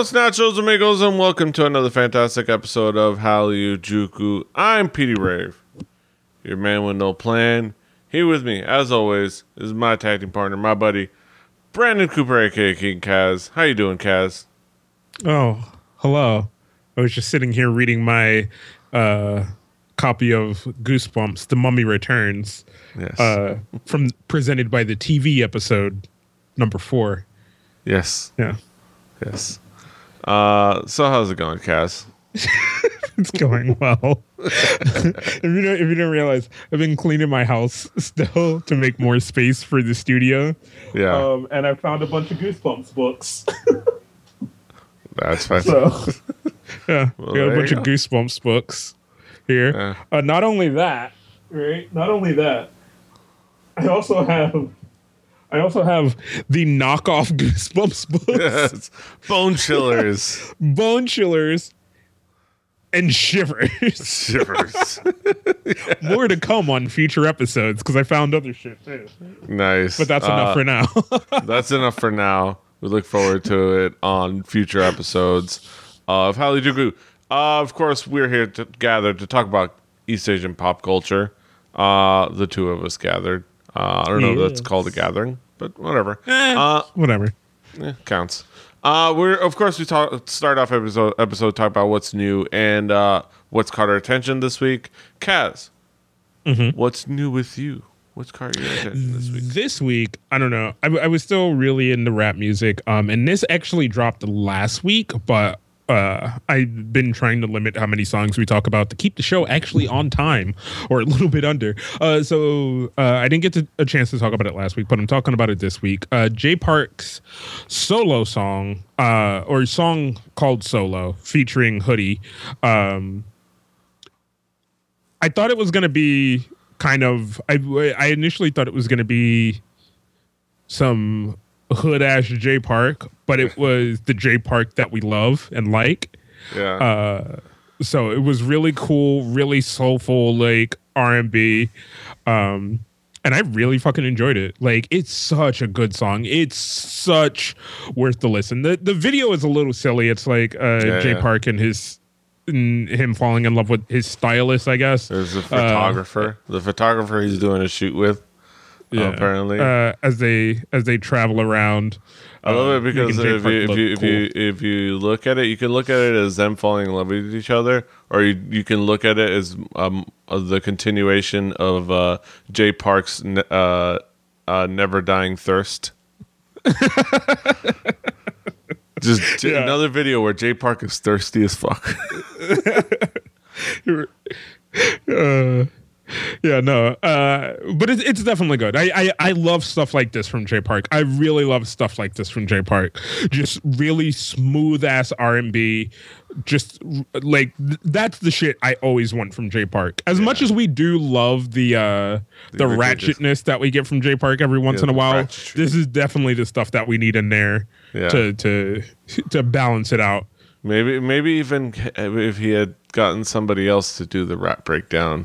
Buenos nachos, amigos, and welcome to another fantastic episode of Hallyu I'm Petey Rave, your man with no plan. Here with me, as always, is my tag team partner, my buddy Brandon Cooper, aka King Kaz. How you doing, Kaz? Oh, hello. I was just sitting here reading my uh, copy of Goosebumps: The Mummy Returns, Yes. uh, from presented by the TV episode number four. yes. Yeah, Yes. Uh, so how's it going, Kaz? it's going well. if you don't, if you don't realize, I've been cleaning my house still to make more space for the studio. Yeah, Um, and I found a bunch of Goosebumps books. that's fine. So, yeah, Well, got a bunch of go. Goosebumps books here. Yeah. Uh, not only that, right? Not only that, I also have, I also have the knockoff Goosebumps books, yes. Bone chillers. Bone Chillers, and Shivers. Shivers. More to come on future episodes because I found other shit too. nice. But that's Uh, enough for now. that's enough for now. We look forward to it on future episodes of Hallyu Uh, of course, we're here to gather to talk about East Asian pop culture. Uh, the two of us gathered. Uh, I don't know if that's called a gathering, but whatever. Eh, Uh, whatever. eh, counts. Uh, we're of course we talk start off episode episode talk about what's new and uh, what's caught our attention this week. Kaz, Mm-hmm. what's new with you? What's caught your attention this week? This week, I don't know. I, I was still really into rap music, um, and this actually dropped last week, but uh, I've been trying to limit how many songs we talk about to keep the show actually on time or a little bit under. Uh, so uh, I didn't get to, a chance to talk about it last week, but I'm talking about it this week. Uh, Jay Park's solo song, uh, or song called Solo, featuring Hoody. Um, I thought it was going to be kind of. I I initially thought it was going to be some hood ass Jay Park, but it was the Jay Park that we love and like. Yeah. Uh, so it was really cool, really soulful, like R and B, um, and I really fucking enjoyed it. Like it's such a good song. It's such worth the listen. the The video is a little silly. It's like uh, Yeah, J yeah. Park and his and him falling in love with his stylist, I guess. There's a photographer. the photographer he's doing a shoot with. Yeah. apparently. uh, as they as they travel around. I love uh, it because if you if look you, if you if you look at it, you can look at it as them falling in love with each other, or you you can look at it as um of the continuation of uh, Jay Park's ne- uh, uh, never dying thirst. Just Yeah. another video where Jay Park is thirsty as fuck. uh, yeah, no, uh, but it's it's definitely good. I, I I love stuff like this from Jay Park. I really love stuff like this from Jay Park. Just really smooth ass R and B. Just like that's the shit I always want from Jay Park. As much as we do love the uh the ridiculous- ratchetness that we get from Jay Park every once Yeah, in a while, ratchetry. this is definitely the stuff that we need in there Yeah. to to to balance it out. Maybe maybe even if he had gotten somebody else to do the rap breakdown.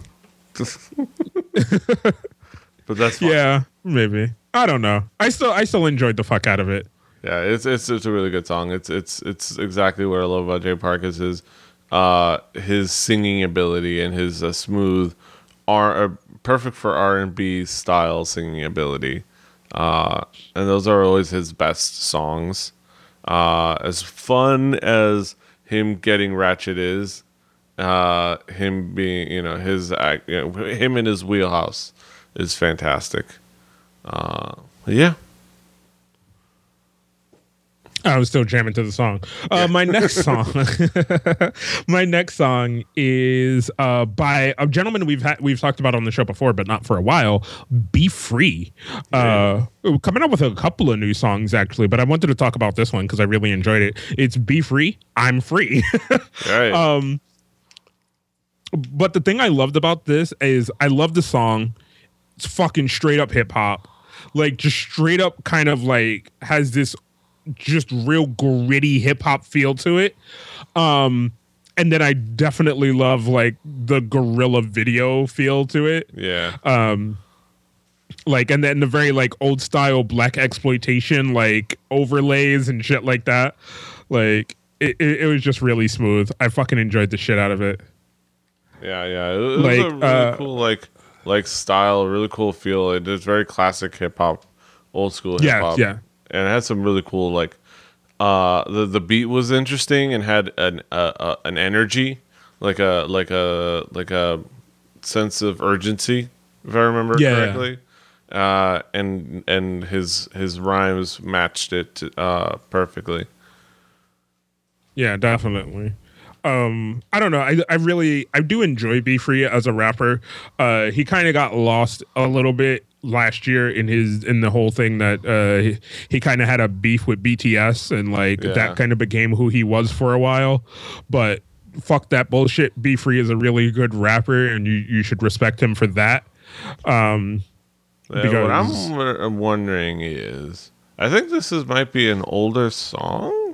But that's fine. Yeah, maybe. I don't know. I still I still enjoyed the fuck out of it. Yeah, it's it's it's a really good song. It's it's it's exactly what I love about Jay Park is his uh his singing ability and his uh, smooth R uh, perfect for R and B style singing ability. Uh and those are always his best songs. Uh as fun as him getting ratchet is, uh him being, you know, his act, you know, him in his wheelhouse is fantastic. Uh yeah. I was still jamming to the song. Uh, my next song, my next song is uh, by a gentleman we've had we've talked about on the show before, but not for a while. B-Free, uh, coming up with a couple of new songs actually, but I wanted to talk about this one because I really enjoyed it. It's "Be Free, I'm Free." Right. um, but the thing I loved about this is I love the song. It's fucking straight up hip hop, like just straight up kind of like has this just real gritty hip hop feel to it. Um, and then I definitely love like the guerrilla video feel to it. yeah. Um, like and then the very like old style black exploitation like overlays and shit like that. Like it, it, it was just really smooth. I fucking enjoyed the shit out of it. Yeah, yeah. It, it Like, was a really uh, cool like like style, really cool feel. It is very classic hip hop, old school hip hop. yeah. yeah. And it had some really cool like uh the the beat was interesting and had an uh, uh, an energy, like a like a like a sense of urgency, if I remember Yeah, yeah. correctly. Uh and and his his rhymes matched it uh perfectly. Yeah, definitely. Um, I don't know. I I really I do enjoy B-Free as a rapper. Uh, he kind of got lost a little bit last year in his in the whole thing that uh he, he kind of had a beef with BTS and like Yeah. that kind of became who he was for a while. But fuck that bullshit. B-Free is a really good rapper and you you should respect him for that. Um, Yeah, Because- what I'm, w- I'm wondering is, I think this is might be an older song.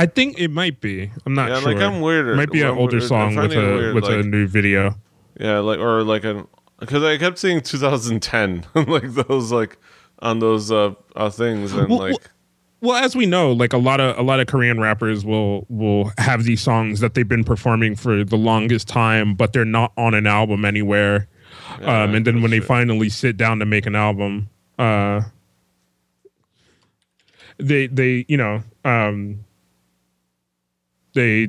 I think it might be. I'm not Yeah, sure. like, I'm weird- It might be an older weird- song with a weird, with a new video. Yeah, like or like an because I kept seeing 2010 like those like on those uh, uh things and Well, like well- Well, as we know, like a lot of a lot of Korean rappers will will have these songs that they've been performing for the longest time, but they're not on an album anywhere. um, and then when they finally sit down to make an album, uh, they they you know um, they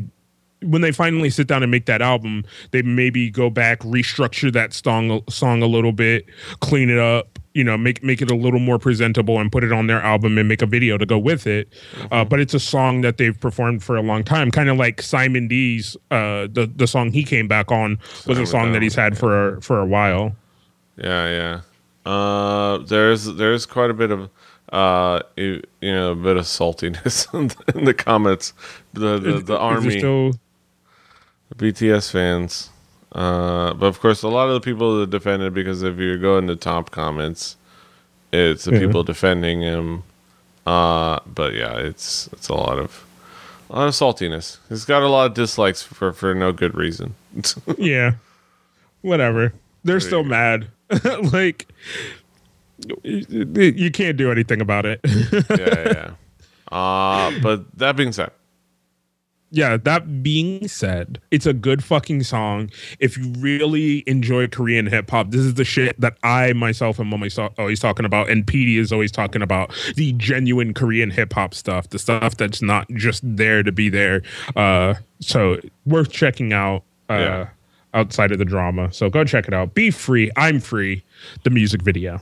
when they finally sit down and make that album, they maybe go back, restructure that song song a little bit, clean it up, you know, make make it a little more presentable, and put it on their album and make a video to go with it. Uh, but it's a song that they've performed for a long time, kind of like Simon D's uh, the the song he came back on was a song that he's had for for a while. yeah yeah. Uh, there's there's quite a bit of uh you, you know a bit of saltiness in the, in the comments. The the, the army still BTS fans. Uh, but of course, a lot of the people that defend it because if you go into top comments, it's the Yeah. people defending him. Uh, but yeah, it's it's a lot of a lot of saltiness. He's got a lot of dislikes for for no good reason. yeah, whatever. They're still mad. like you can't do anything about it. yeah, yeah. Uh, but that being said, yeah, that being said, it's a good fucking song. If you really enjoy Korean hip hop, this is the shit that I myself am always, always talking about, and PD is always talking about the genuine Korean hip hop stuff, the stuff that's not just there to be there. Uh, so worth checking out. Uh, Yeah. Outside of the drama, so go check it out. Be free, I'm free. The music video.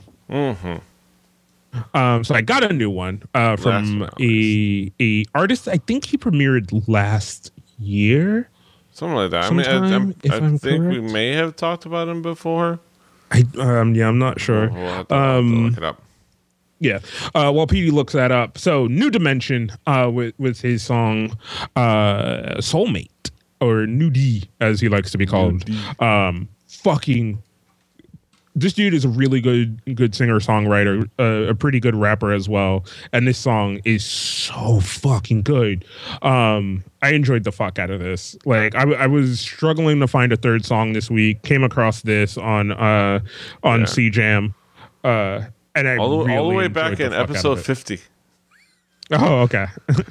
Um, so I got a new one uh, from a a artist. I think he premiered last year. something like that. I mean, I, I I'm think we may have talked about him before. I um yeah, I'm not sure. We'll have to, we'll have to Um, look it up. Yeah. Uh, while PD looks that up, so New Dimension uh, with with his song uh, "Soulmate" or New D as he likes to be called. Um, fucking. This dude is a really good good singer songwriter, uh, a pretty good rapper as well, and this song is so fucking good. Um, I enjoyed the fuck out of this. Like I, I was struggling to find a third song this week. Came across this on uh on Yeah. Jam, Uh, and I All the, all the way back the in fuck out of episode 50. Oh, okay.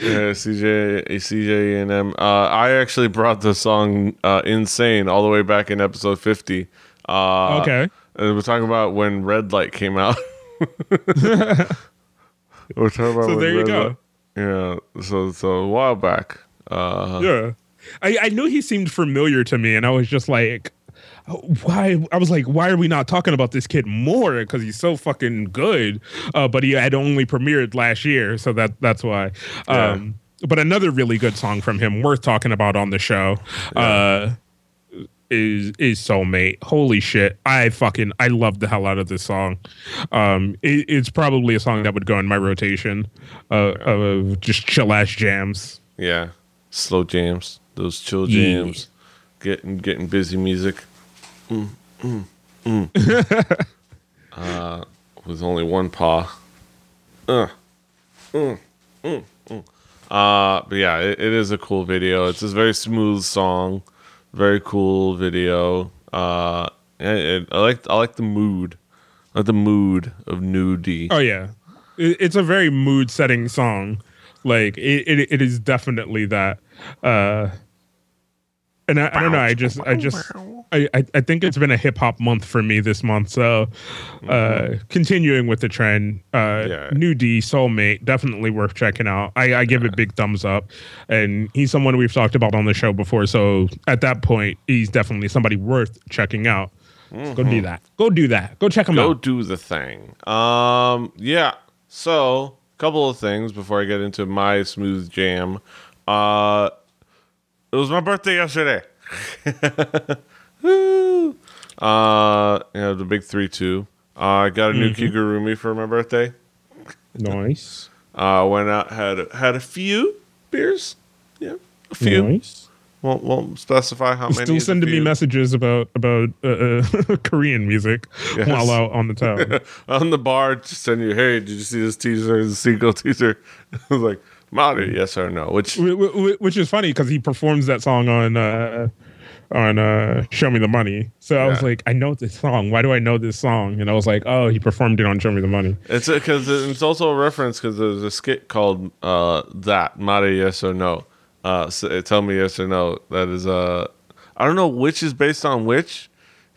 Yeah, CJ, CJ and M. Uh, I actually brought the song uh, "Insane" all the way back in episode fifty. Uh, Okay. and we're talking about when Red Light came out. we're talking about So there you go. Light- yeah, so so a while back. Uh, yeah. I, I knew he seemed familiar to me, and I was just like, why? I was like, why are we not talking about this kid more? Because he's so fucking good. Uh, but he had only premiered last year, so that that's why. Yeah. Um, but another really good song from him, worth talking about on the show. Uh, is is soulmate holy shit i fucking i love the hell out of this song um it, it's probably a song that would go in my rotation uh, of just chill ass jams yeah, slow jams, those chill Yeah. jams, getting getting busy music. Mm, mm, mm. uh, with only one paw. Uh, mm, mm, mm. Uh, but yeah, it, it is a cool video. It's a very smooth song, very cool video. Uh, it- I like I like the mood, I like the mood of New D. Oh yeah, It- it's a very mood setting song. Like it, it, it is definitely that. Uh, and I, I don't know. I just, I just, I, I, think it's been a hip hop month for me this month. So, uh, continuing with the trend, uh, Yeah. New D, Soulmate, definitely worth checking out. I, I give it big thumbs up, and he's someone we've talked about on the show before. So at that point, he's definitely somebody worth checking out. So Go do that. Go do that. Go check him Go out. Go do the thing. Um, yeah. So, couple of things before I get into my smooth jam. Uh, it was my birthday yesterday. Woo! Uh, you know the big three two. Uh, I got a new Kigurumi for my birthday. Nice. Uh, went out had had a few beers. Yeah, a few. Nice. Won't won't specify how many. Still sending me messages about about uh, uh, Korean music Yes. while out on the town. on the bar, just send you, hey, did you see this teaser? The sequel teaser. I was like, Mario, yes or no? Which Wh- wh- wh- which is funny because he performs that song on uh on uh show me the money so i was like i know this song why do i know this song and i was like oh he performed it on show me the money it's because it's also a reference because there's a skit called uh, that Mario, yes or no. Uh, so, tell me yes or no. That is uh, I don't know which is based on which.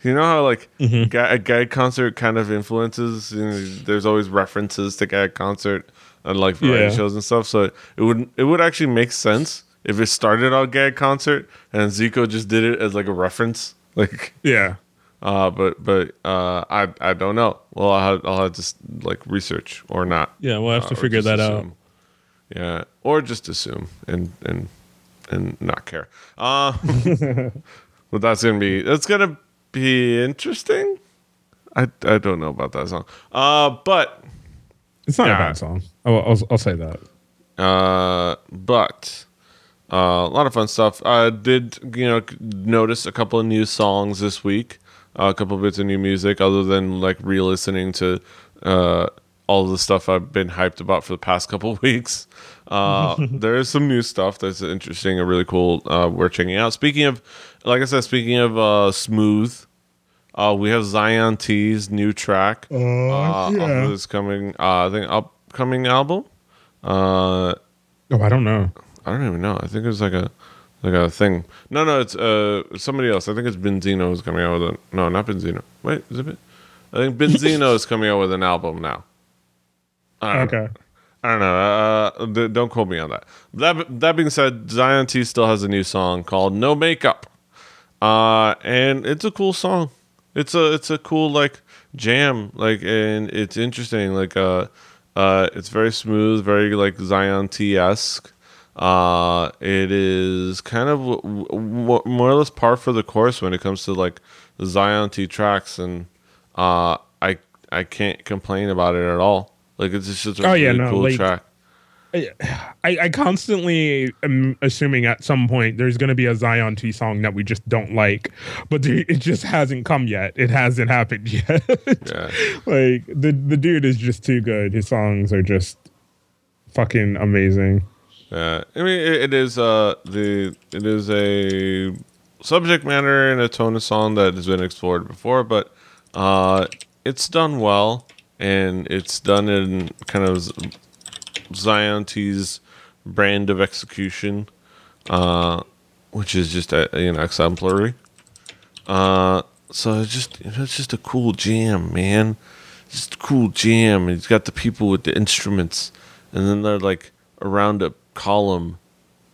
You know how like Mm-hmm. ga- a gag concert kind of influences. You know, there's always references to gag concert and like variety Yeah. shows and stuff. So it would it would actually make sense if it started on gag concert and Zico just did it as like a reference. Like, yeah uh, but but uh, I I don't know. Well, I'll have, I'll have to like research or not. yeah we'll have Uh, to figure that out. Yeah, or just assume and and and not care. Uh, but that's gonna be that's gonna be interesting. I I don't know about that song. Uh, but it's not yeah. a bad song I'll, I'll, I'll say that uh, but uh, a lot of fun stuff. I did you know notice a couple of new songs this week. Uh, a couple of bits of new music, other than like re-listening to uh, all the stuff I've been hyped about for the past couple of weeks. Uh, there is some new stuff that's interesting and really cool. Uh, we're checking out. Speaking of, like I said, speaking of uh, smooth, uh, we have Zion T's new track. Uh, off of this coming, uh, I think upcoming album. Uh, oh i don't know I don't even know. I think it's like a like a thing. No, no, it's uh somebody else. I think it's Beenzino who's coming out with a no, not Beenzino. Wait, is it? I think Beenzino is coming out with an album now. Don't know. I don't know. Uh, th- don't quote me on that. That that being said, Zion T still has a new song called "No Makeup," uh, and it's a cool song. It's a it's a cool like jam, like, and it's interesting. Like, uh, uh, it's very smooth, very like Zion T esque. Uh, it is kind of w- w- more or less par for the course when it comes to like Zion T tracks, and uh, I I can't complain about it at all. Like it's just a Oh, really yeah, no, cool like- track. I, I constantly am assuming at some point there's going to be a Zion T song that we just don't like, but it just hasn't come yet. It hasn't happened yet. Yeah. like the the dude is just too good. His songs are just fucking amazing. Yeah, I mean it, it is uh the it is a subject matter and a tone of song that has been explored before, but uh it's done well and it's done in kind of Z- Zion T's brand of execution, uh, which is just you know exemplary. Uh, so it's just you know, it's just a cool jam, man. Just a cool jam. And he's got the people with the instruments, and then they're like around a column,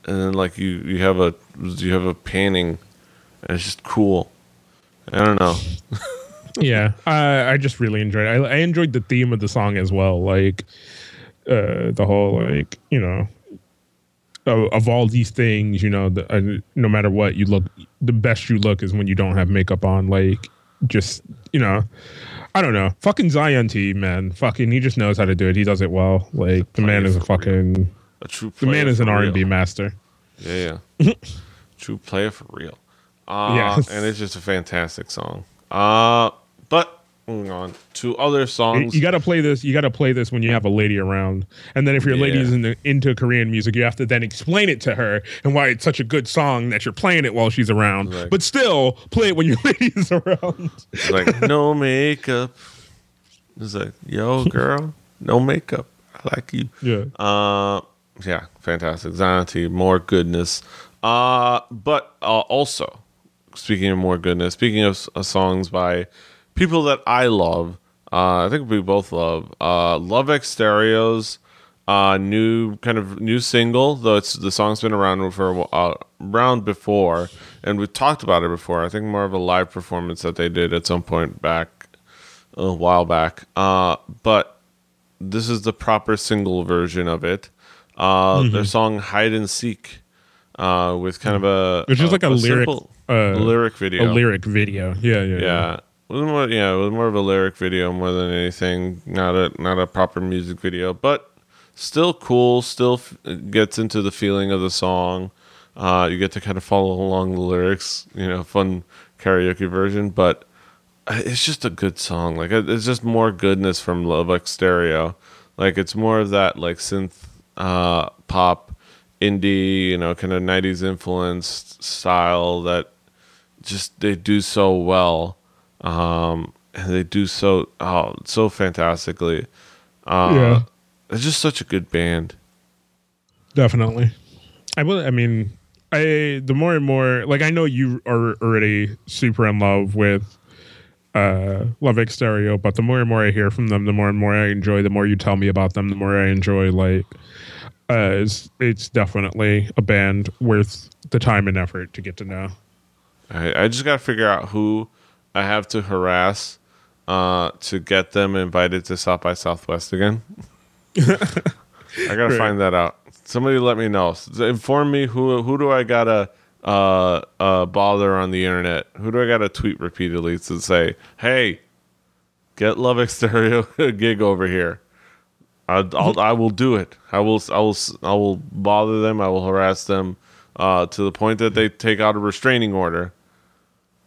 and then like you you have a you have a painting, and it's just cool. I don't know. yeah, I I just really enjoyed. It. I I enjoyed the theme of the song as well. Like uh the whole like you know of, of all these things, you know, the, uh, no matter what you look, the best you look is when you don't have makeup on. Like, just you know, I don't know. Fucking Zion T, man. Fucking, he just knows how to do it. He does it well. Like, the man is a for real. fucking, A true the man is an R and B master. Yeah, yeah. True player for real. Uh, Yes. And it's just a fantastic song. Uh, but moving on to other songs. You got to play this. You got to play this when you have a lady around, and then if your lady is in into Korean music, you have to then explain it to her and why it's such a good song that you're playing it while she's around. Right. But still, play it when your lady is around. Like, no makeup. It's like, yo, girl, no makeup. I like you. Yeah. Uh, yeah, fantastic. Zion T, more goodness. Uh, but uh, also, speaking of more goodness, speaking of uh, songs by people that I love, uh, I think we both love. Uh, love X Stereo's uh, new kind of new single, though it's the song's been around for uh, around before, and we've talked about it before. I think more of a live performance that they did at some point back a while back. Uh, but this is the proper single version of it. Uh, Mm-hmm. Their song "Hide and Seek," uh, with kind of a Which is like a lyric, simple uh, lyric video. a lyric video. Yeah, yeah, Yeah. It was more, yeah, it was more of a lyric video more than anything, not a not a proper music video, but still cool. Still f- gets into the feeling of the song. Uh, you get to kind of follow along the lyrics, you know, fun karaoke version, but uh, it's just a good song. Like it's just more goodness from X Stereo. Like it's more of that like synth uh, pop, indie, you know, kind of '90s influenced style that just they do so well um and they do so oh so fantastically uh Yeah. it's just such a good band Definitely. I will. I mean, I the more and more like I know you are already super in love with uh Love X Stereo, but the more and more I hear from them, the more and more I enjoy. The more you tell me about them, the more I enjoy. Like, uh, it's it's definitely a band worth the time and effort to get to know. i, I just gotta figure out who i have to harass uh to get them invited to south by southwest again i gotta Right. find that out somebody let me know inform me who who do i gotta uh uh bother on the internet who do i gotta tweet repeatedly to say hey get Love X Stereo gig over here I, I'll, I will do it. I will. I will. I will bother them. I will harass them uh, to the point that they take out a restraining order.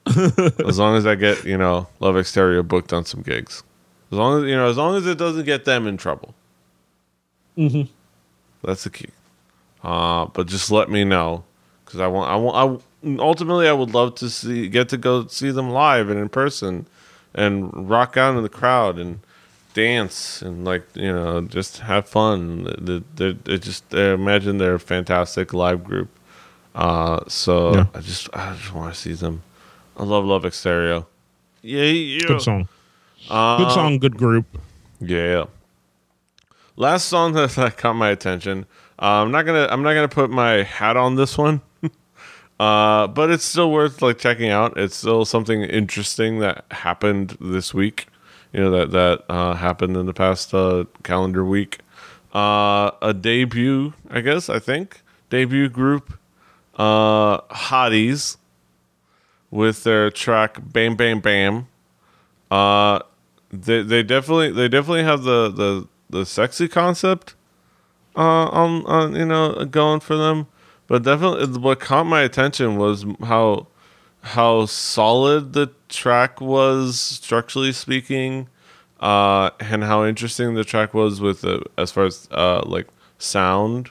as long as I get you know Love X Stereo booked on some gigs. As long as you know, as long as it doesn't get them in trouble. Mm-hmm. That's the key. Uh, but just let me know because I want. I want. I ultimately I would love to see get to go see them live and in person, and rock out in the crowd and dance and like you know just have fun. They, they, they just I imagine they're a fantastic live group. Uh, so Yeah. I just I just want to see them. I love Love X Stereo. Yeah, yeah. Good song. Uh, Good song. Good group. Yeah. Last song that, that caught my attention. Uh, I'm not gonna I'm not gonna put my hat on this one, uh, but it's still worth like checking out. It's still something interesting that happened this week. You know that that uh, happened in the past uh, calendar week. Uh, a debut, I guess. I think debut group, uh, Hotties, with their track "Bam Bam Bam." Uh, they they definitely they definitely have the the the sexy concept uh on on you know going for them but definitely what caught my attention was how how solid the track was structurally speaking uh and how interesting the track was with the as far as uh like sound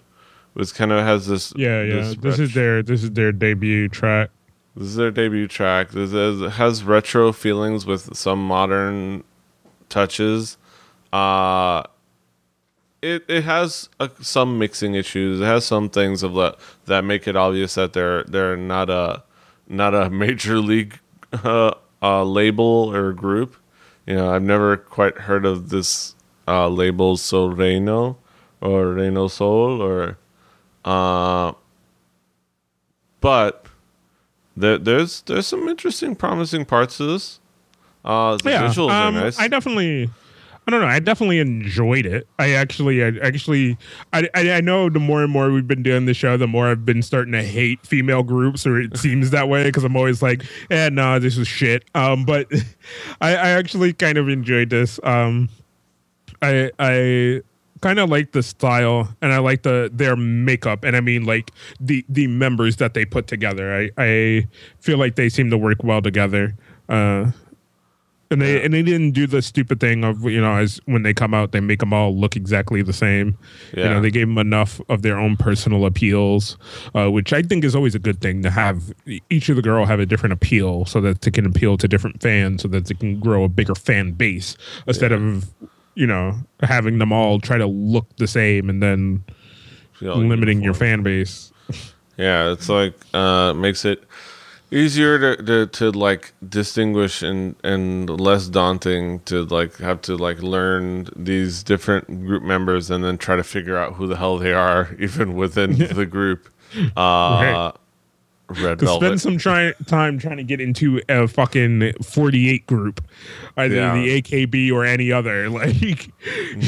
which kind of has this Yeah, yeah. This, ret- is their this is their debut track. This is their debut track. This is, has retro feelings with some modern touches. Uh it it has some mixing issues. It has some things of that that make it obvious that they're they're not a not a major league uh, uh, label or group. You know, I've never quite heard of this uh, label So Reno or Reno Soul or uh but there, there's there's some interesting, promising parts to this. Uh, the visuals um, are nice. I definitely, I don't know. I definitely enjoyed it. I actually, I actually, I, I, I know the more and more we've been doing the show, the more I've been starting to hate female groups, or it seems that way because I'm always like, eh, nah, this is shit. Um, but I, I actually kind of enjoyed this. Um, I, I kind of like the style and I like the their makeup and I mean like the the members that they put together. I I feel like they seem to work well together. Uh and they Yeah. and they didn't do the stupid thing of you know as when they come out they make them all look exactly the same. You know they gave them enough of their own personal appeals, uh, which I think is always a good thing to have each of the girl have a different appeal so that they can appeal to different fans so that they can grow a bigger fan base instead of you know having them all try to look the same and then limiting your fan base. Yeah, it's like uh, makes it easier to, to, to like distinguish and and less daunting to like have to like learn these different group members and then try to figure out who the hell they are even within the group. Uh, Red To Velvet. spend some try- time trying to get into a fucking 48 group, either Yeah. the AKB or any other. Like,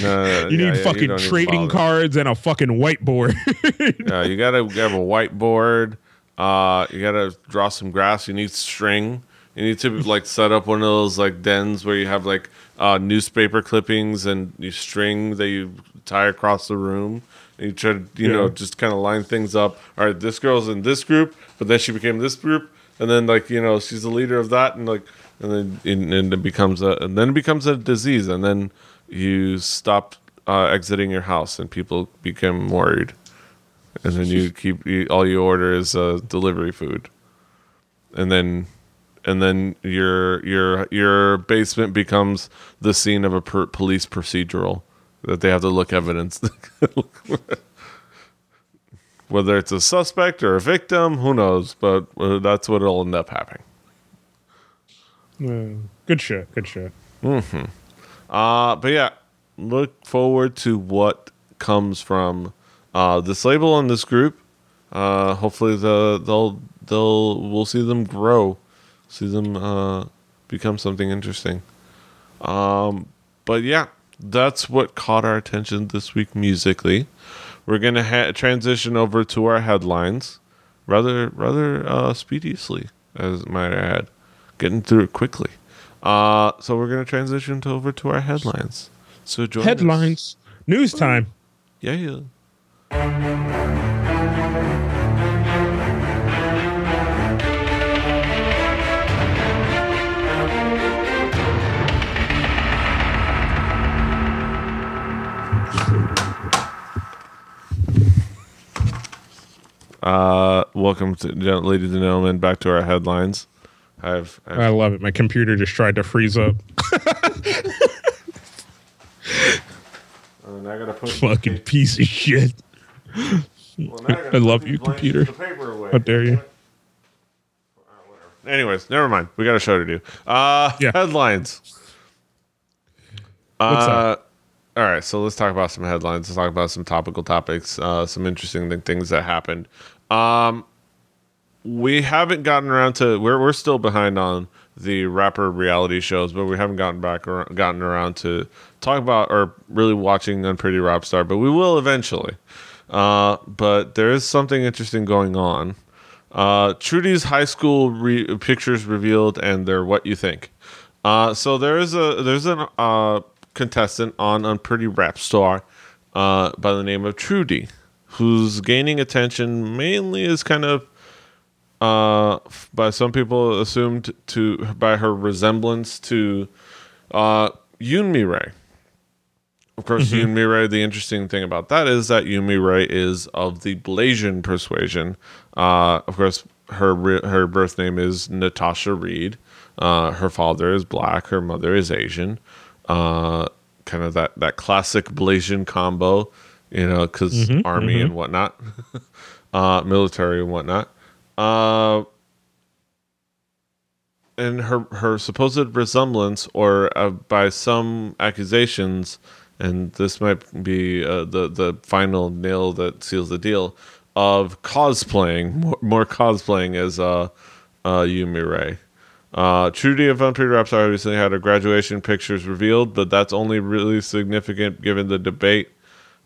No, you yeah, need yeah, fucking don't trading cards and a fucking whiteboard. Yeah, you gotta have a whiteboard. Uh, you gotta draw some grass. You need string. You need to like set up one of those like dens where you have like uh, newspaper clippings and you string that you tie across the room. And you try to you know just kind of line things up. All right, this girl's in this group, but then she became this group, and then like you know she's the leader of that, and like and then and, and it becomes a and then it becomes a disease, and then you stop uh, exiting your house, and people become worried. And then you keep you, all you order is uh, delivery food, and then and then your your your basement becomes the scene of a per- police procedural that they have to look evidence. Whether it's a suspect or a victim, who knows? But uh, that's what will end up happening. Uh, good shit. Good shit. Uh, but yeah, look forward to what comes from uh, this label and this group. Uh, hopefully, the they'll they'll we'll see them grow, see them uh, become something interesting. Um, but yeah, that's what caught our attention this week musically. We're gonna ha- transition over to our headlines, rather rather uh, speedily, as might I add, getting through it quickly. Uh, so we're gonna transition to over to our headlines. So join us. Headlines. News time. Yeah, yeah. Uh, welcome to ladies and gentlemen, back to our headlines. I've, I've I love it. My computer just tried to freeze up. and I gotta put Fucking piece of shit. Well, gotta I love you, computer. pieces of paper away. How dare you. Anyways, never mind. We got a show to do. Uh, Yeah. headlines. What's uh, up? All right, so let's talk about some headlines. Let's talk about some topical topics, uh, some interesting things that happened. Um, we haven't gotten around to. We're we're still behind on the rapper reality shows, but we haven't gotten back ar- gotten around to talk about or really watching Unpretty Rap Star. But we will eventually. Uh, but there is something interesting going on. Uh, Truedy's high school re- pictures revealed, and they're what you think. Uh, so there is a there's an uh, contestant on Unpretty Rap Star uh, by the name of Truedy, who's gaining attention mainly is kind of uh, by some people assumed to by her resemblance to uh, Yoon Mi-rae. Of course, Yoon Mi-rae. The interesting thing about that is that Yoon Mi-rae is of the Blasian persuasion. Uh, of course, her re- her birth name is Natasha Reid. Uh, her father is black. Her mother is Asian. Uh, kind of that that classic Blasian combo, you know, because army and whatnot, uh, military and whatnot. Uh, and her her supposed resemblance, or uh, by some accusations, and this might be uh, the the final nail that seals the deal of cosplaying more, more cosplaying as uh, uh, Yoon Mi-rae. Uh, Truedy of Rap Star recently had her graduation pictures revealed, but that's only really significant given the debate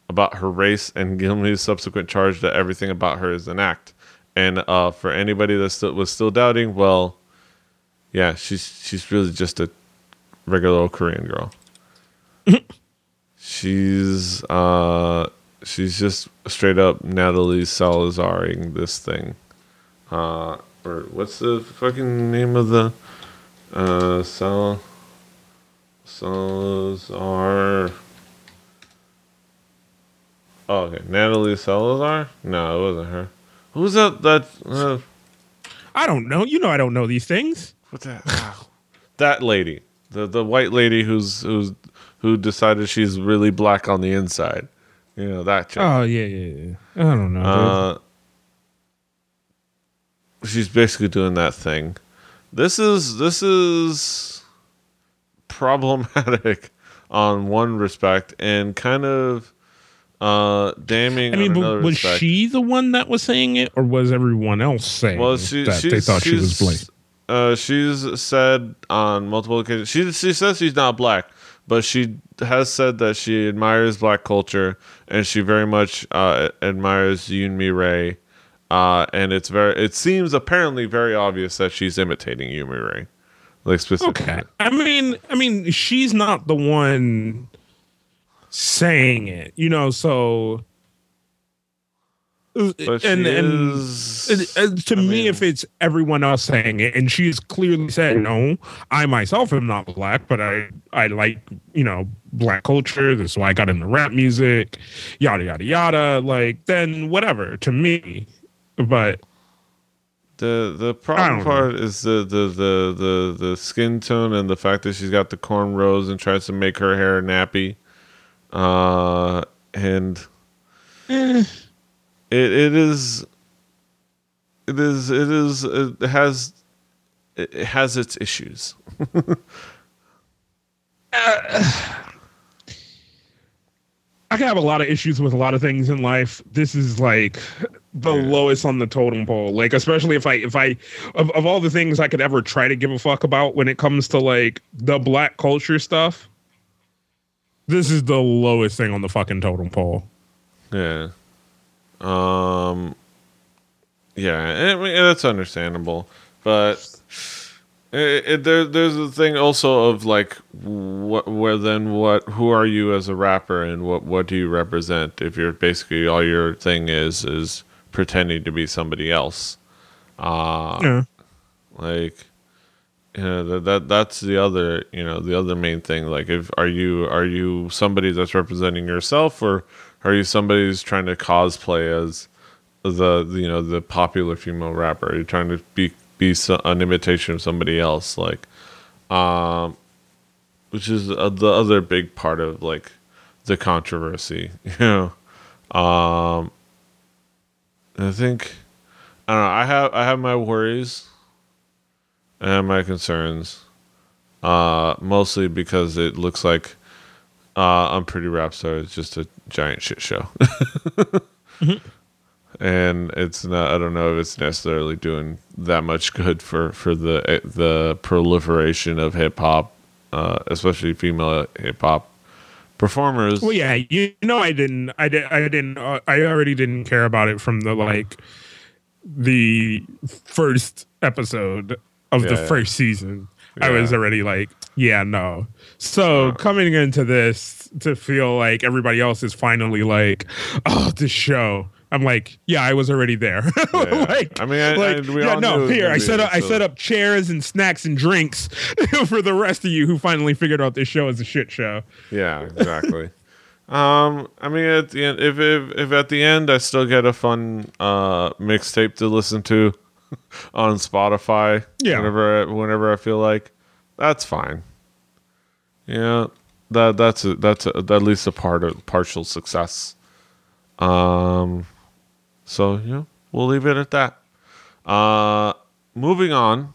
about her race and Gilmy's subsequent charge that everything about her is an act. And uh, for anybody that still was still doubting, well, yeah, she's she's really just a regular old Korean girl. she's uh she's just straight up Natalie Salazaring this thing. Uh or what's the fucking name of the uh Sal Salazar Oh, okay. Natalie Salazar? No, it wasn't her. Who's that that uh, I don't know. You know I don't know these things. What's that? that lady, the the white lady who's who's who decided she's really black on the inside. You know that chick. Oh yeah, yeah, yeah. I don't know. Uh, she's basically doing that thing. This is this is problematic on one respect and kind of uh damning I mean, but was respect. she the one that was saying it, or was everyone else saying well, she, that they thought she was black? Uh, she's said on multiple occasions. She she says she's not black, but she has said that she admires black culture and she very much uh, admires Yoon Mi-rae. Uh, and it's very. It seems apparently very obvious that she's imitating Yoon Mi-rae, like specifically. Okay. I mean, I mean, she's not the one saying it, you know. So, But she and and is- it- uh, to I me, mean- if it's everyone else saying it, and she's clearly said, "No, I myself am not black, but I I like you know black culture. This is why I got into rap music, yada yada yada." Like, then whatever to me, but The the problem part is the, the the the the skin tone and the fact that she's got the cornrows and tries to make her hair nappy, uh, and it it is it is it is it has it has its issues. I can have a lot of issues with a lot of things in life. This is like the Yeah. lowest on the totem pole. Like especially if I if I of, of all the things I could ever try to give a fuck about when it comes to like the black culture stuff. This is the lowest thing on the fucking totem pole. Yeah. Um. Yeah, I mean, that's understandable, but it, it, there, there's a thing also of like, what, where then what? Who are you as a rapper, and what what do you represent? If you're basically all your thing is is pretending to be somebody else, uh, Yeah. like know that, that that's the other you know the other main thing. Like if are you are you somebody that's representing yourself or are you somebody who's trying to cosplay as the, the you know the popular female rapper? Are you trying to be be so, an imitation of somebody else? Like um which is uh, the other big part of like the controversy you know? Um i think i don't know i have i have my worries I have my concerns. Uh, mostly because it looks like uh, Unpretty Rap Star is just a giant shit show. And it's not. I don't know if it's necessarily doing that much good for for the the proliferation of hip hop, uh, especially female hip hop performers. Well, yeah, you know, I didn't, I did, I didn't, uh, I already didn't care about it from the like the first episode of the Yeah, yeah. first season. I was already like, yeah, no. So coming into this to feel like everybody else is finally like, oh, this show. I'm like, yeah, I was already there. Yeah. like, I mean, I- like, I- yeah, no, here I set up, I set up chairs and snacks and drinks for the rest of you who finally figured out this show is a shit show. Yeah, exactly. um, I mean, at the end, if, if if at the end I still get a fun uh mixtape to listen to on Spotify, Yeah. whenever I, whenever I feel like, that's fine. Yeah, that that's a, that's a, at least a part of partial success. Um, so yeah, we'll leave it at that. Uh, moving on.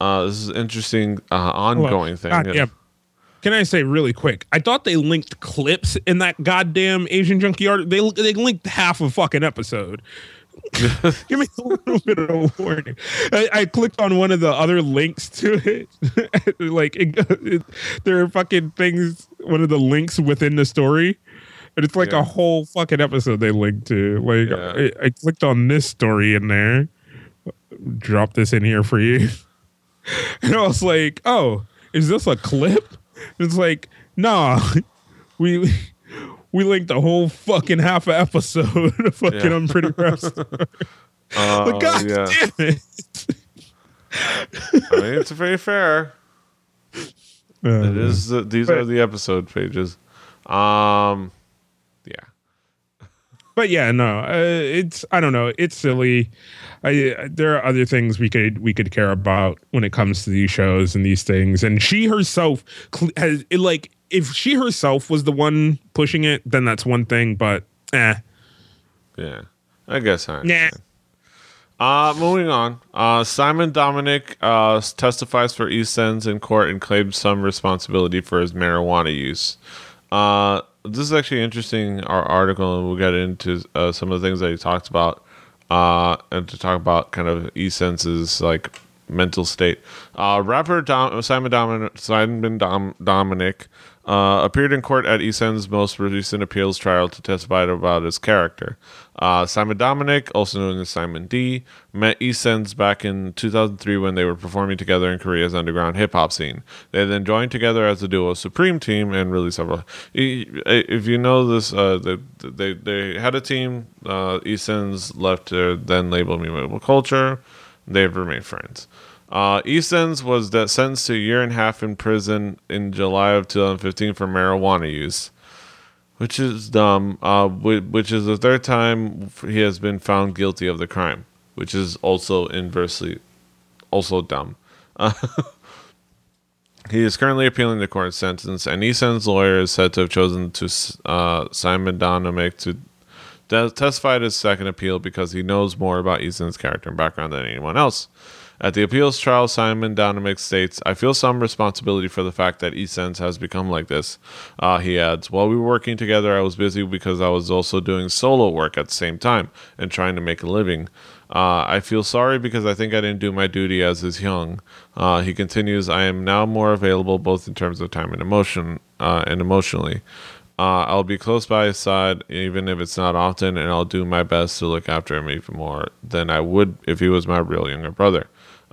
Uh, this is an interesting uh, ongoing thing. God, yeah. Can I say really quick? I thought they linked clips in that goddamn Asian junkyard. They they linked half a fucking episode. Give me a little bit of warning. I, I clicked on one of the other links to it. like it, it, there are fucking things. One of the links within the story, and it's like Yeah. a whole fucking episode they linked to. Like Yeah. I, I clicked on this story in there. Drop this in here for you. And I was like, "Oh, is this a clip?" It's like, "Nah, we we linked a whole fucking half a episode of fucking Yeah. I'm pretty rough. Uh, But god yeah. damn it! I mean, it's very fair. It is. The, these But- are the episode pages. Um, yeah. but yeah, no, uh, it's I don't know, it's silly. I, there are other things we could we could care about when it comes to these shows and these things. And she herself has it, like if she herself was the one pushing it, then that's one thing. But eh, yeah, I guess I. Nah. Uh, moving on. Uh, Simon Dominic uh, testifies for E-Sens in court and claims some responsibility for his marijuana use. Uh, this is actually interesting. Our article, and we'll get into uh, some of the things that he talks about, uh, and to talk about kind of E-Sens' like mental state. Uh, rapper Dom- Simon, Domin- Simon Dom- Dominic uh, appeared in court at E-Sens' most recent appeals trial to testify about his character. Uh, Simon Dominic, also known as Simon D, met E-Sens back in 2003 when they were performing together in Korea's underground hip hop scene. They then joined together as the duo Supreme Team and released several. If you know this, uh, they, they, they had a team. Uh, E-Sens left their then label Amoeba Culture. They've remained friends. Uh, E-Sens was sentenced to a year and a half in prison in July of 2015 for marijuana use, which is dumb. Uh, which is the third time he has been found guilty of the crime, which is also inversely, also dumb. Uh, he is currently appealing the court sentence, and E-Sens' lawyer is said to have chosen to uh, Simon Dominic to testify at his second appeal because he knows more about E-Sens' character and background than anyone else. At the appeals trial, Simon Dominic states, I feel some responsibility for the fact that E-Sens has become like this. Uh, he adds, While we were working together, I was busy because I was also doing solo work at the same time and trying to make a living. Uh, I feel sorry because I think I didn't do my duty as is young. Uh, he continues, I am now more available both in terms of time and emotion uh, and emotionally. Uh, I'll be close by his side, even if it's not often, and I'll do my best to look after him even more than I would if he was my real younger brother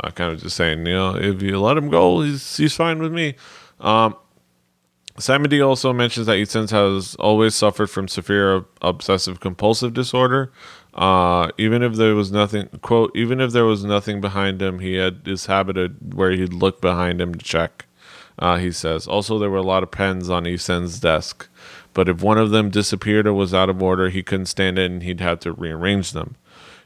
uh, kind of just saying, you know, if you let him go, he's he's fine with me. Um, Simon D also mentions that E-Sens has always suffered from severe obsessive compulsive disorder. Uh, even if there was nothing, quote, even if there was nothing behind him, he had this habit of where he'd look behind him to check. Uh, he says. Also, there were a lot of pens on E-Sens' desk, but if one of them disappeared or was out of order, he couldn't stand it and he'd have to rearrange them.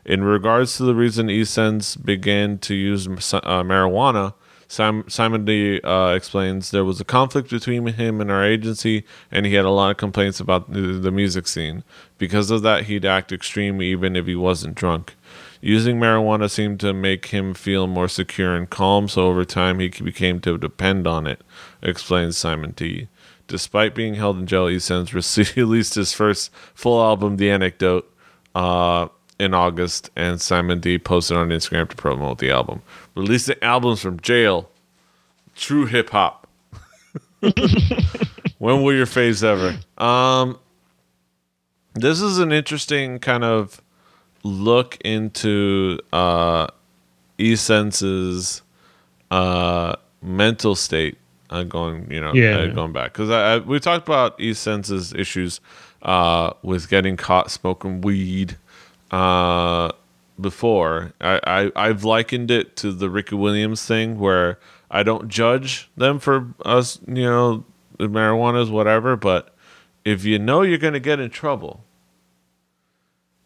In regards to the reason E-Sens began to use uh, marijuana, Simon D uh, explains there was a conflict between him and our agency, and he had a lot of complaints about the, music scene. Because of that, he'd act extreme even if he wasn't drunk. Using marijuana seemed to make him feel more secure and calm, so over time he became to depend on it, explains Simon D. Despite being held in jail, E-Sens released his first full album, The Anecdote, uh, in August, and Simon D posted on Instagram to promote the album. Releasing albums from jail. True hip hop. when will your phase ever? Um, this is an interesting kind of look into uh, E-Sens' uh, mental state. Uh, going, you know, yeah. uh, going back because I, I, we talked about E-Sens' issues uh, with getting caught smoking weed uh, before. I, I I've likened it to the Ricky Williams thing where I don't judge them for us, you know, the marijuana's whatever, but if you know you're gonna get in trouble,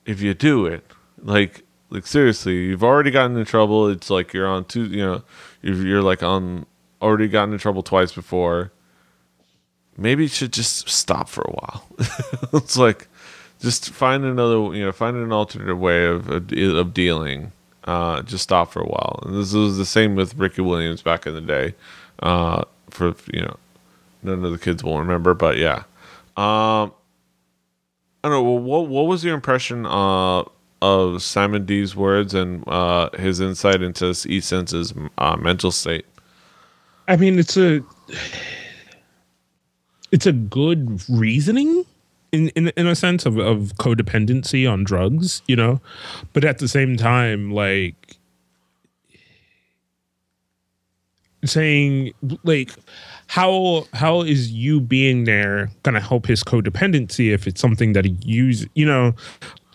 if you do it, like like seriously, you've already gotten in trouble. It's like you're on two, you know, you're like on already gotten in trouble twice before. Maybe you should just stop for a while. it's like just find another, you know, find an alternative way of of, dealing. Uh, just stop for a while. And this was the same with Ricky Williams back in the day. Uh, for you know, none of the kids will remember, but yeah. Um, I don't know. What what was your impression uh, of Simon D's words and uh, his insight into E-Sens' uh, mental state? I mean, it's a it's a good reasoning in, in in a sense of, of codependency on drugs, you know, but at the same time, like saying like how how is you being there gonna help his codependency if it's something that he uses, you know,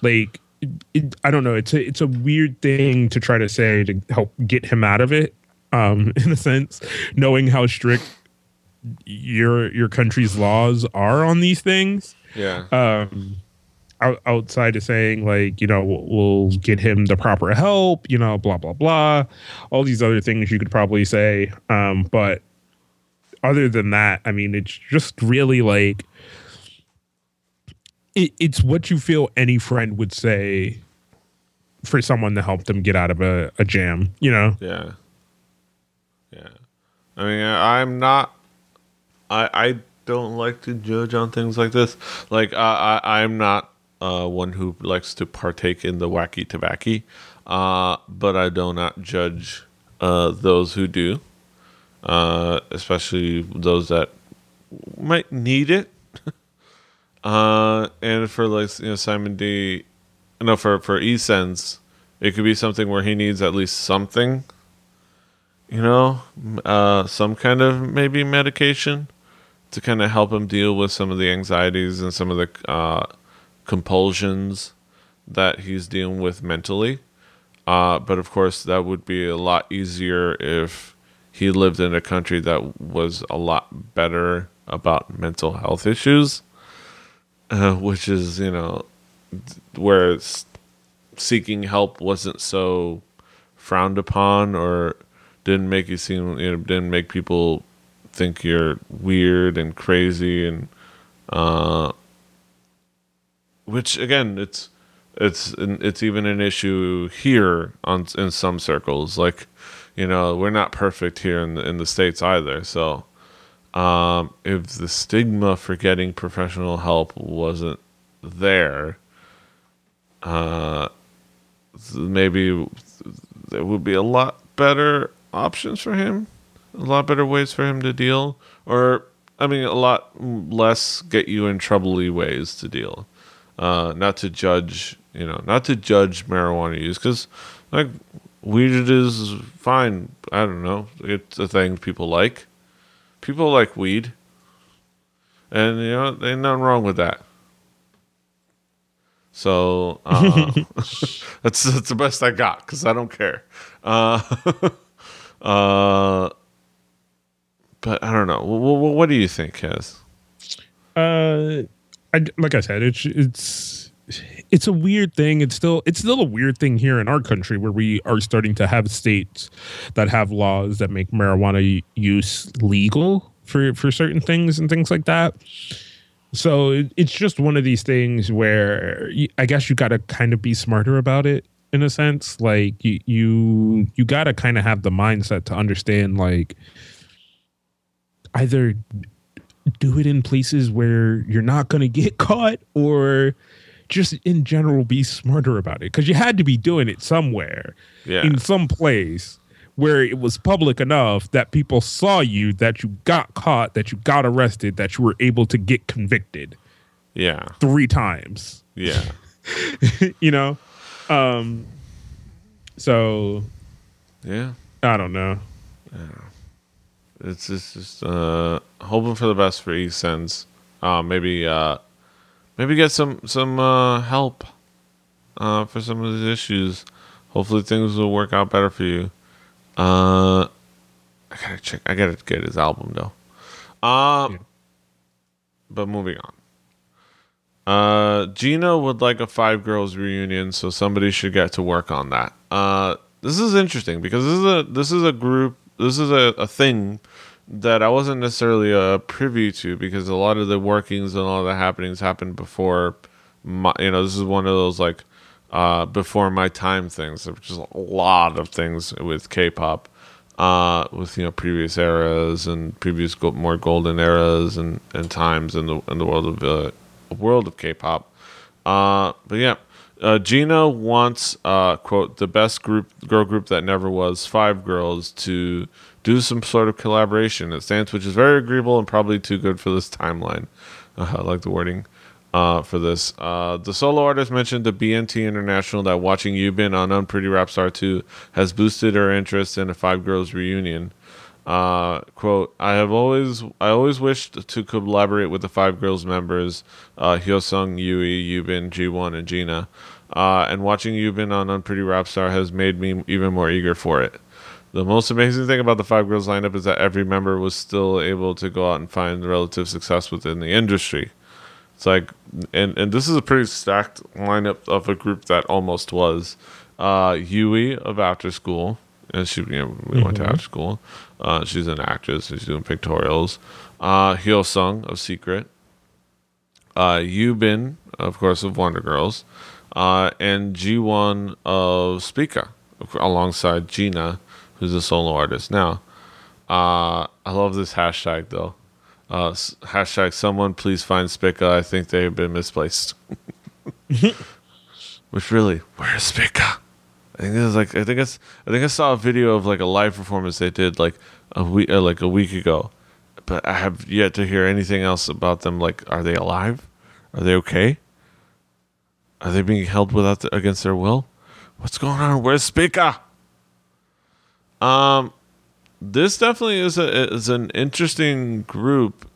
like it, it, I don't know. It's a it's a weird thing to try to say to help get him out of it. Um, in a sense, knowing how strict your your country's laws are on these things yeah. Um, out, outside of saying like you know we'll, we'll get him the proper help, you know, blah blah blah, all these other things you could probably say. Um, but other than that, I mean, it's just really like it, it's what you feel any friend would say for someone to help them get out of a, a jam, you know? Yeah. Yeah. I mean, I'm not. I I don't like to judge on things like this. Like, I, I I'm not uh, one who likes to partake in the wacky tabacky, uh, but I do not judge uh, those who do, uh, especially those that might need it. uh, and for like you know Simon D, no for for E-Sens, it could be something where he needs at least something you know, uh, some kind of maybe medication to kind of help him deal with some of the anxieties and some of the uh, compulsions that he's dealing with mentally. Uh, but of course, that would be a lot easier if he lived in a country that was a lot better about mental health issues, uh, which is, you know, where seeking help wasn't so frowned upon or didn't make you seem you know didn't make people think you're weird and crazy and uh which again it's it's it's even an issue here on in some circles. Like you know we're not perfect here in the, in the states either. So um if the stigma for getting professional help wasn't there uh maybe there would be a lot better options for him, a lot better ways for him to deal, or I mean, a lot less get you in troubly ways to deal. Uh, not to judge, you know, not to judge marijuana use because, like, weed is fine. I don't know, it's a thing people like. People like weed, and you know, ain't nothing wrong with that. So uh, that's that's the best I got because I don't care. Uh, uh, but I don't know. What, what do you think, Kaz? Uh, I, like I said, it's it's it's a weird thing. It's still it's still a weird thing here in our country where we are starting to have states that have laws that make marijuana use legal for for certain things and things like that. So it, it's just one of these things where I guess you got to kind of be smarter about it in a sense. Like you you you got to kind of have the mindset to understand like either do it in places where you're not going to get caught or just in general be smarter about it because you had to be doing it somewhere Yeah. in some place where it was public enough that people saw you that you got caught that you got arrested that you were able to get convicted Yeah. three times Yeah. you know um so Yeah. i don't know It's just, just uh, hoping for the best for E-Sens. Uh, maybe uh, maybe get some some uh, help uh, for some of these issues. Hopefully things will work out better for you. Uh, I gotta check. I gotta get his album though. Uh, Yeah. But moving on. Uh, G.NA would like a Five Girls reunion, so somebody should get to work on that. Uh, this is interesting because this is a this is a group this is a, a thing that I wasn't necessarily uh, privy to because a lot of the workings and all the happenings happened before my you know this is one of those like uh, before my time things. There's just a lot of things with K-pop, uh, with you know previous eras and previous go- more golden eras and, and times in the in the world of uh, world of K-pop. Uh, but yeah, uh, G.NA wants uh, quote the best group girl group that never was five girls to do some sort of collaboration. It stands, which is very agreeable and probably too good for this timeline. Uh, I like the wording uh, for this. Uh, the solo artist mentioned to BNT International that watching Yubin on Unpretty Rap Star 2 has boosted her interest in a Five Girls reunion. Uh, quote, I have always, I always wished to collaborate with the Five Girls members, uh, Hyosung, Yui, Yubin, Jiwon, and G.NA. Uh, and watching Yubin on Unpretty Rap Star has made me even more eager for it. The most amazing thing about the Five Girls lineup is that every member was still able to go out and find relative success within the industry. It's like, and and this is a pretty stacked lineup of a group that almost was. Uh, Yui of After School, and she, you know, we went to Mhm. After School. Uh, she's an actress. She's doing pictorials. Uh, Hyo Sung of Secret. Uh, Yubin, of course, of Wonder Girls. Uh, and Jiwon of Spica, alongside G.NA, who's a solo artist now. Uh, I love this hashtag though. Uh, hashtag someone please find Spica. I think they've been misplaced. Which really, where's Spica? I think it's like I think it's I think I saw a video of like a live performance they did like a week uh, like a week ago, but I have yet to hear anything else about them. Like, are they alive? Are they okay? Are they being held without the, against their will? What's going on? Where's Spica? Um, this definitely is a is an interesting group,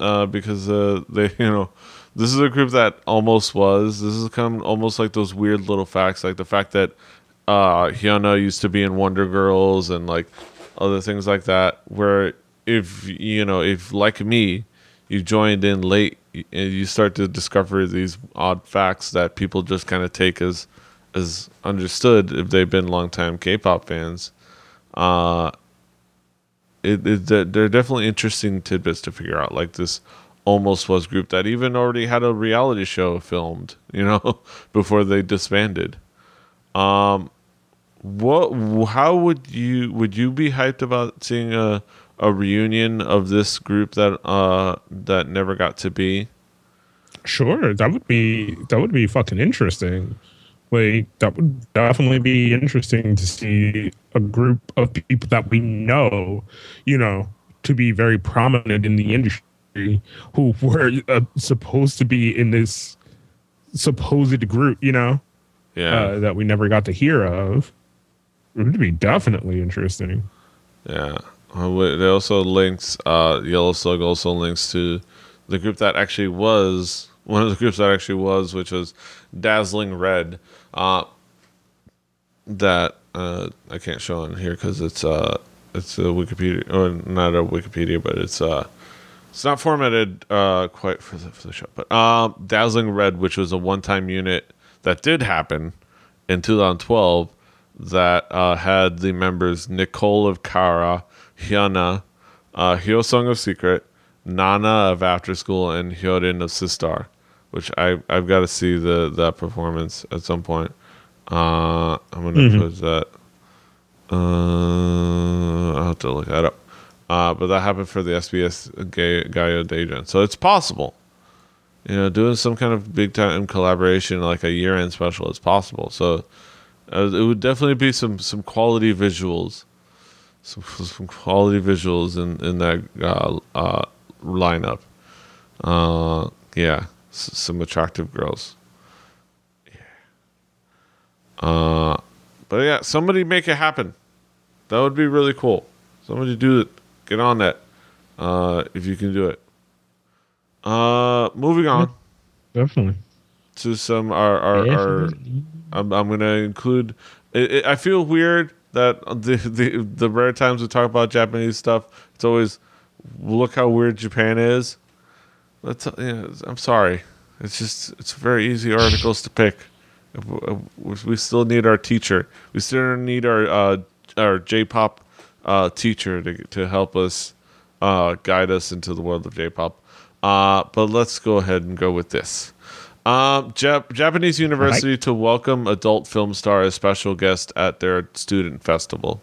uh, because uh they you know this is a group that almost was. This is kind of almost like those weird little facts, like the fact that uh Hyuna used to be in Wonder Girls and like other things like that. Where if you know if like me, you joined in late you start to discover these odd facts that people just kind of take as as understood if they've been longtime K-pop fans. Uh, it, it they're definitely interesting tidbits to figure out. Like this almost was group that even already had a reality show filmed, you know, before they disbanded. Um, what? How would you would you be hyped about seeing a a reunion of this group that uh that never got to be? Sure, that would be that would be fucking interesting. Like that would definitely be interesting to see a group of people that we know, you know, to be very prominent in the industry who were uh, supposed to be in this supposed group, you know, Yeah, uh, that we never got to hear of. It would be definitely interesting. Yeah. Uh, It also links, uh, Yellow Slug also links to the group that actually was, one of the groups that actually was, which was Dazzling Red. Uh, that, uh, I can't show on here because it's, uh, it's a Wikipedia, or not a Wikipedia, but it's, uh, it's not formatted, uh, quite for the, for the show. But, um, Dazzling Red, which was a one time unit that did happen in 2012 that uh, had the members Nicole of Kara, Hyuna, uh, Hyosung of Secret, Nana of After School, and Hyorin of Sistar, which I I've got to see the that performance at some point. Uh, I'm gonna Mhm. put that. Uh, I'll have to look that up. Uh, but that happened for the SBS Ga- Gayo Daejeon, so it's possible. You know, doing some kind of big time collaboration like a year end special is possible. So uh, it would definitely be some some quality visuals, some some quality visuals in in that uh, uh, lineup. Uh, yeah, s- some attractive girls. Yeah. Uh, but yeah, somebody make it happen. That would be really cool. Somebody do it. Get on that. Uh, if you can do it. Uh, moving on Definitely. to some our our, our I'm, I'm gonna include. It, it, I feel weird that the, the the rare times we talk about Japanese stuff, it's always look how weird Japan is. That's yeah, I'm sorry. It's just it's very easy articles to pick. We still need our teacher. We still need our uh, our J-pop uh, teacher to to help us uh, guide us into the world of J-pop. Uh, but let's go ahead and go with this. Um, Jap- Japanese university to welcome adult film star as special guest at their student festival.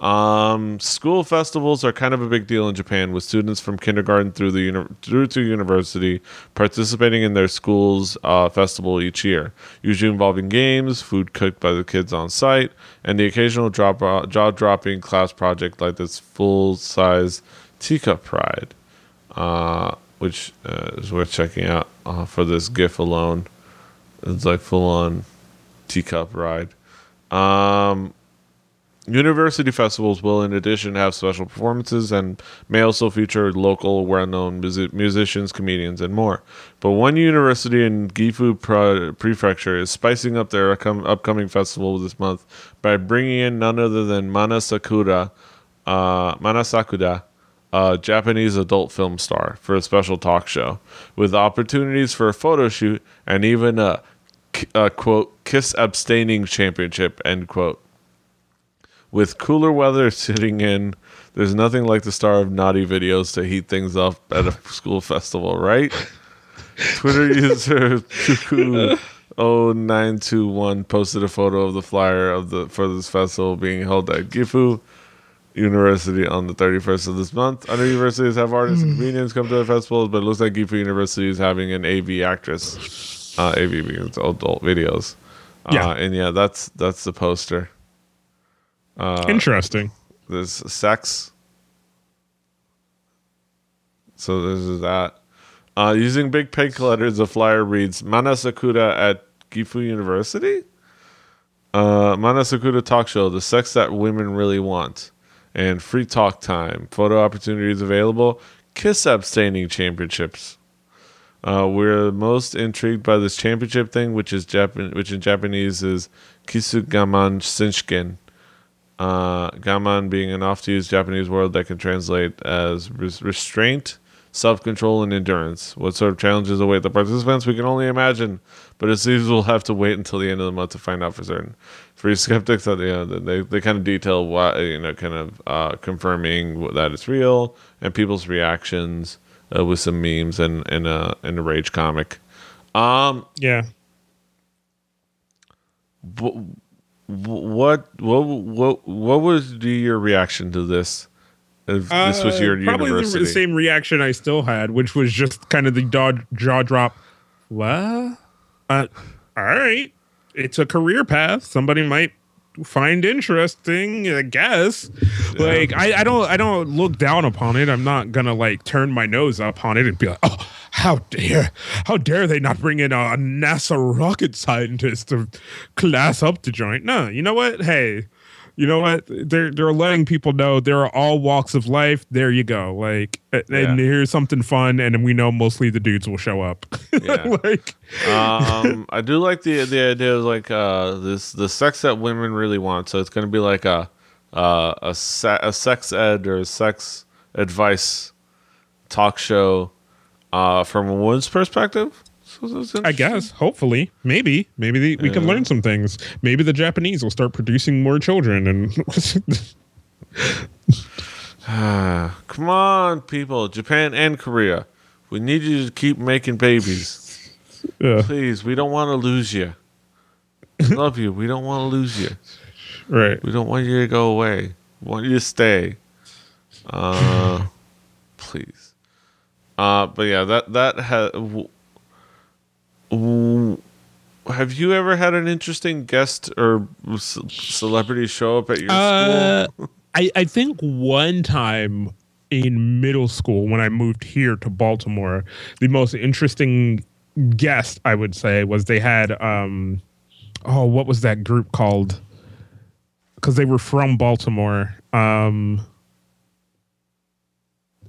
Um, school festivals are kind of a big deal in Japan, with students from kindergarten through the uni- through to university participating in their school's uh, festival each year, usually involving games, food cooked by the kids on site, and the occasional drop jaw dropping class project like this full size teacup pride uh, which uh, is worth checking out uh, for this GIF alone. It's like full on teacup ride. Um, university festivals will, in addition, have special performances and may also feature local, well known music- musicians, comedians, and more. But one university in Gifu Prefecture is spicing up their upcom- upcoming festival this month by bringing in none other than Mana Sakura, uh, Mana Sakuda a Japanese adult film star for a special talk show with opportunities for a photo shoot and even a, a quote kiss abstaining championship end quote. With cooler weather sitting in, there's nothing like the star of naughty videos to heat things up at a school festival, right? Twitter user Tuku 0921 posted a photo of the flyer of the for this festival being held at Gifu University on the 31st of this month. Other universities have artists and comedians come to the festivals, but it looks like Gifu University is having an AV actress. Uh, AV means adult videos. Uh, Yeah. and yeah, that's that's the poster. Uh, Interesting. There's sex. So this is that. Uh, using big pink letters, the flyer reads Mana Sakura at Gifu University. Uh, Mana Sakura talk show, the sex that women really want. And free talk time. Photo opportunities available. Kiss abstaining championships. Uh, we're most intrigued by this championship thing, which is Japan, which in Japanese is Kisugaman Shinshiken. Uh, gaman being an oft-used Japanese word that can translate as res- restraint, self-control, and endurance. What sort of challenges await the participants? We can only imagine, but it seems we'll have to wait until the end of the month to find out for certain. For you skeptics, that you know, they they kind of detail what you know, kind of uh, confirming that it's real and people's reactions uh, with some memes and and a and a rage comic. Um, Yeah. wh- what what what what was your reaction to this? If this was your Uh, probably university, the same reaction I still had, which was just kind of the jaw, jaw drop. What? Uh, all right, it's a career path. Somebody might find interesting, I guess. Like I, I don't I don't look down upon it. I'm not gonna like turn my nose up on it and be like, oh, how dare, how dare they not bring in a NASA rocket scientist to class up the joint? No, you know what? Hey, you know what? They're they're letting people know there are all walks of life. There you go. Like, and Yeah. here's something fun, and we know mostly the dudes will show up. Yeah. like, um, I do like the the idea of like uh this the sex that women really want. So it's gonna be like a uh, a se- a sex ed or a sex advice talk show uh from a woman's perspective. I guess, hopefully, maybe, maybe the, we can learn some things. Maybe the Japanese will start producing more children, and Come on, people, Japan and Korea. We need you to keep making babies. yeah, Please, we don't want to lose you. We love you. We don't want to lose you. right. We don't want you to go away. We want you to stay. Uh, please. Uh, but yeah, that that ha- w- w- have you ever had an interesting guest or celebrity show up at your Uh, school? I I think one time in middle school when I moved here to Baltimore, the most interesting guest I would say was they had um oh what was that group called? Because they were from Baltimore. Um,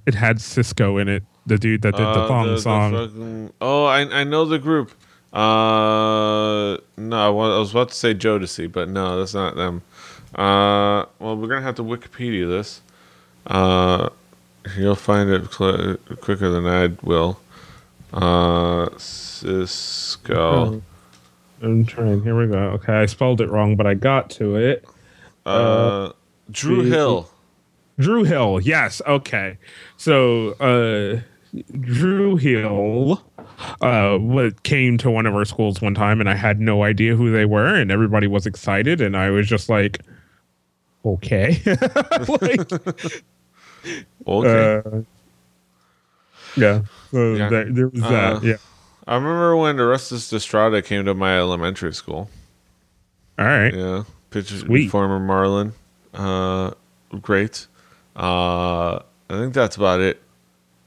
it had Sisqo in it, the dude that did the Uh, thong the- the song. fucking- oh, I I know the group. Uh, no, I was about to say Jodeci, but no, that's not them. Uh, well, we're gonna have to Wikipedia this. Uh, you'll find it cl- quicker than I will. Uh, Sisqo. I'm trying. Here we go. Okay, I spelled it wrong, but I got to it. Uh, Dru the- Hill. Dru Hill. Yes. Okay. So uh, Dru Hill uh, came to one of our schools one time, and I had no idea who they were, and everybody was excited, and I was just like, okay. like, Okay. uh, yeah. So Yeah. There, there was Uh, that. Yeah. I remember when Orestes Destrade came to my elementary school. All right. Yeah, pitcher, Sweet. former Marlin. Uh, great. Uh, I think that's about it.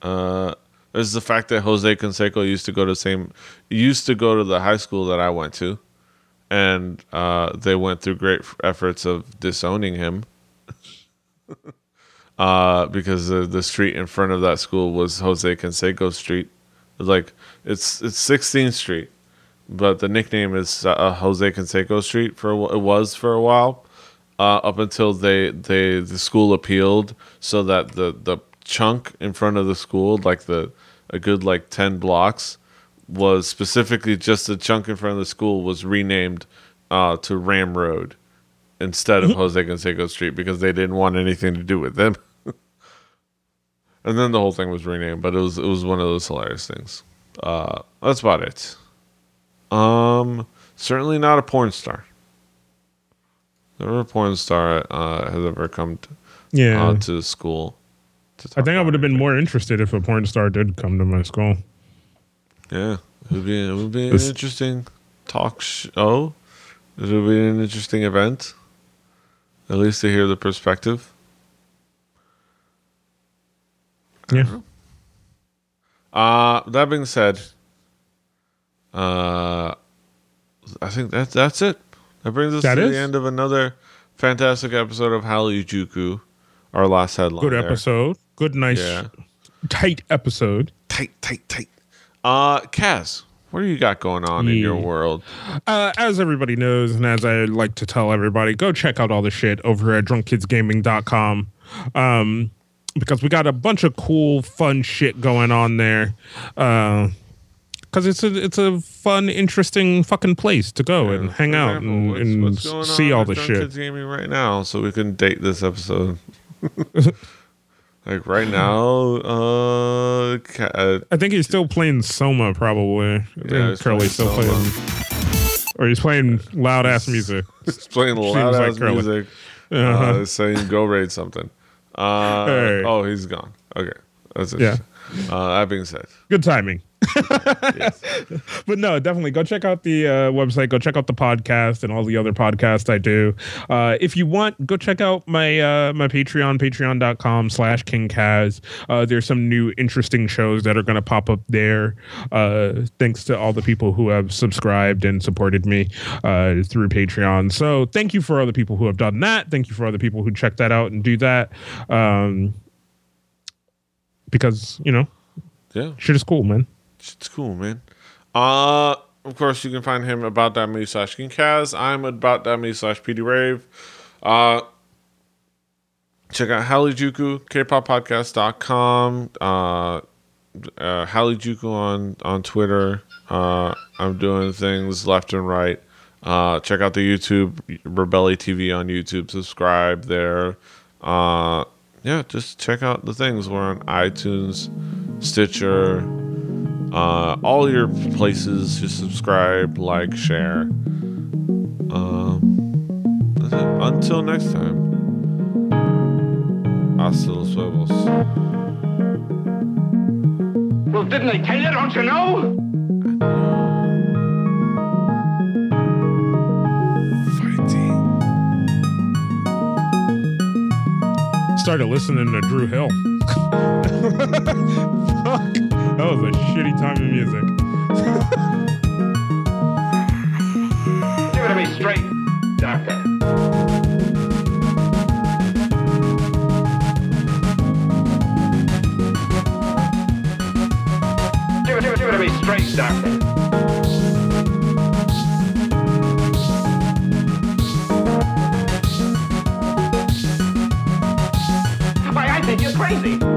Uh, there's the fact that Jose Canseco used to go to the same, used to go to the high school that I went to, and uh, they went through great efforts of disowning him. uh, because the, the street in front of that school was Jose Canseco Street. Like it's it's 16th Street but the nickname is uh, Jose Canseco Street for it was for a while, uh, up until they they the school appealed so that the the chunk in front of the school, like the a good like ten blocks, was specifically just the chunk in front of the school was renamed uh, to Ram Road instead of Jose Canseco Street because they didn't want anything to do with them. and then the whole thing was renamed, but it was it was one of those hilarious things. Uh, that's about it. Um, certainly not a porn star. Never a porn star uh, has ever come to, Yeah. uh, to school. I think I would have been more interested if a porn star did come to my school. Yeah, it would be it would be an interesting talk show. It would be an interesting event. At least to hear the perspective. Yeah. Uh that being said, uh I think that's that's it. That brings us That to is? the end of another fantastic episode of Hallyu our last headline. Good there. Good, nice, Yeah. tight episode. Tight, tight, tight. Uh Kaz, what do you got going on in your world? Uh, as everybody knows, and as I like to tell everybody, go check out all the shit over at drunkkidsgaming.com. Um, because we got a bunch of cool, fun shit going on there. Uh, because it's a it's a fun, interesting fucking place to go and hang For out example, and, what's- and what's see all the shit. Kids Gaming right now, so we can date this episode. like right now, uh, ca- uh I think he's still playing Soma, probably. Yeah, Curly's still playing playing, or he's playing loud ass music. he's playing loud ass Curly. music, Uh-huh. uh, saying "Go raid something." Uh, Hey. Oh, he's gone. Okay, that's it. Yeah. Uh, that being said, Good timing. but no, definitely go check out the uh, website. Go check out the podcast and all the other podcasts I do. Uh, if you want, go check out my uh, my Patreon, patreon.com slash kingkaz. Uh, there's some new interesting shows that are going to pop up there. Uh, thanks to all the people who have subscribed and supported me uh, through Patreon. So thank you for all the people who have done that. Thank you for all the people who check that out and do that. Um, because, you know, yeah, shit is cool, man. It's cool, man. Uh, of course, you can find him about that me slash Kaz. I'm about that me slash PD Rave. Uh, check out Halijuku, kpoppodcast.com, uh, uh, Halijuku on, on Twitter. Uh, I'm doing things left and right. Uh, check out the YouTube, Rebelli TV on YouTube. Subscribe there. Uh, yeah, just check out the things. We're on iTunes, Stitcher, uh, all your places. Just subscribe, like, share. Um, that's it. Until next time. Hasta los huevos. Well, didn't I tell you? Don't you know? Fighting. started listening to Dru Hill. Fuck. That was a shitty time of music. Give it to me straight, Doctor. Give it, give it, to me straight, Doctor. Why, I think you're crazy.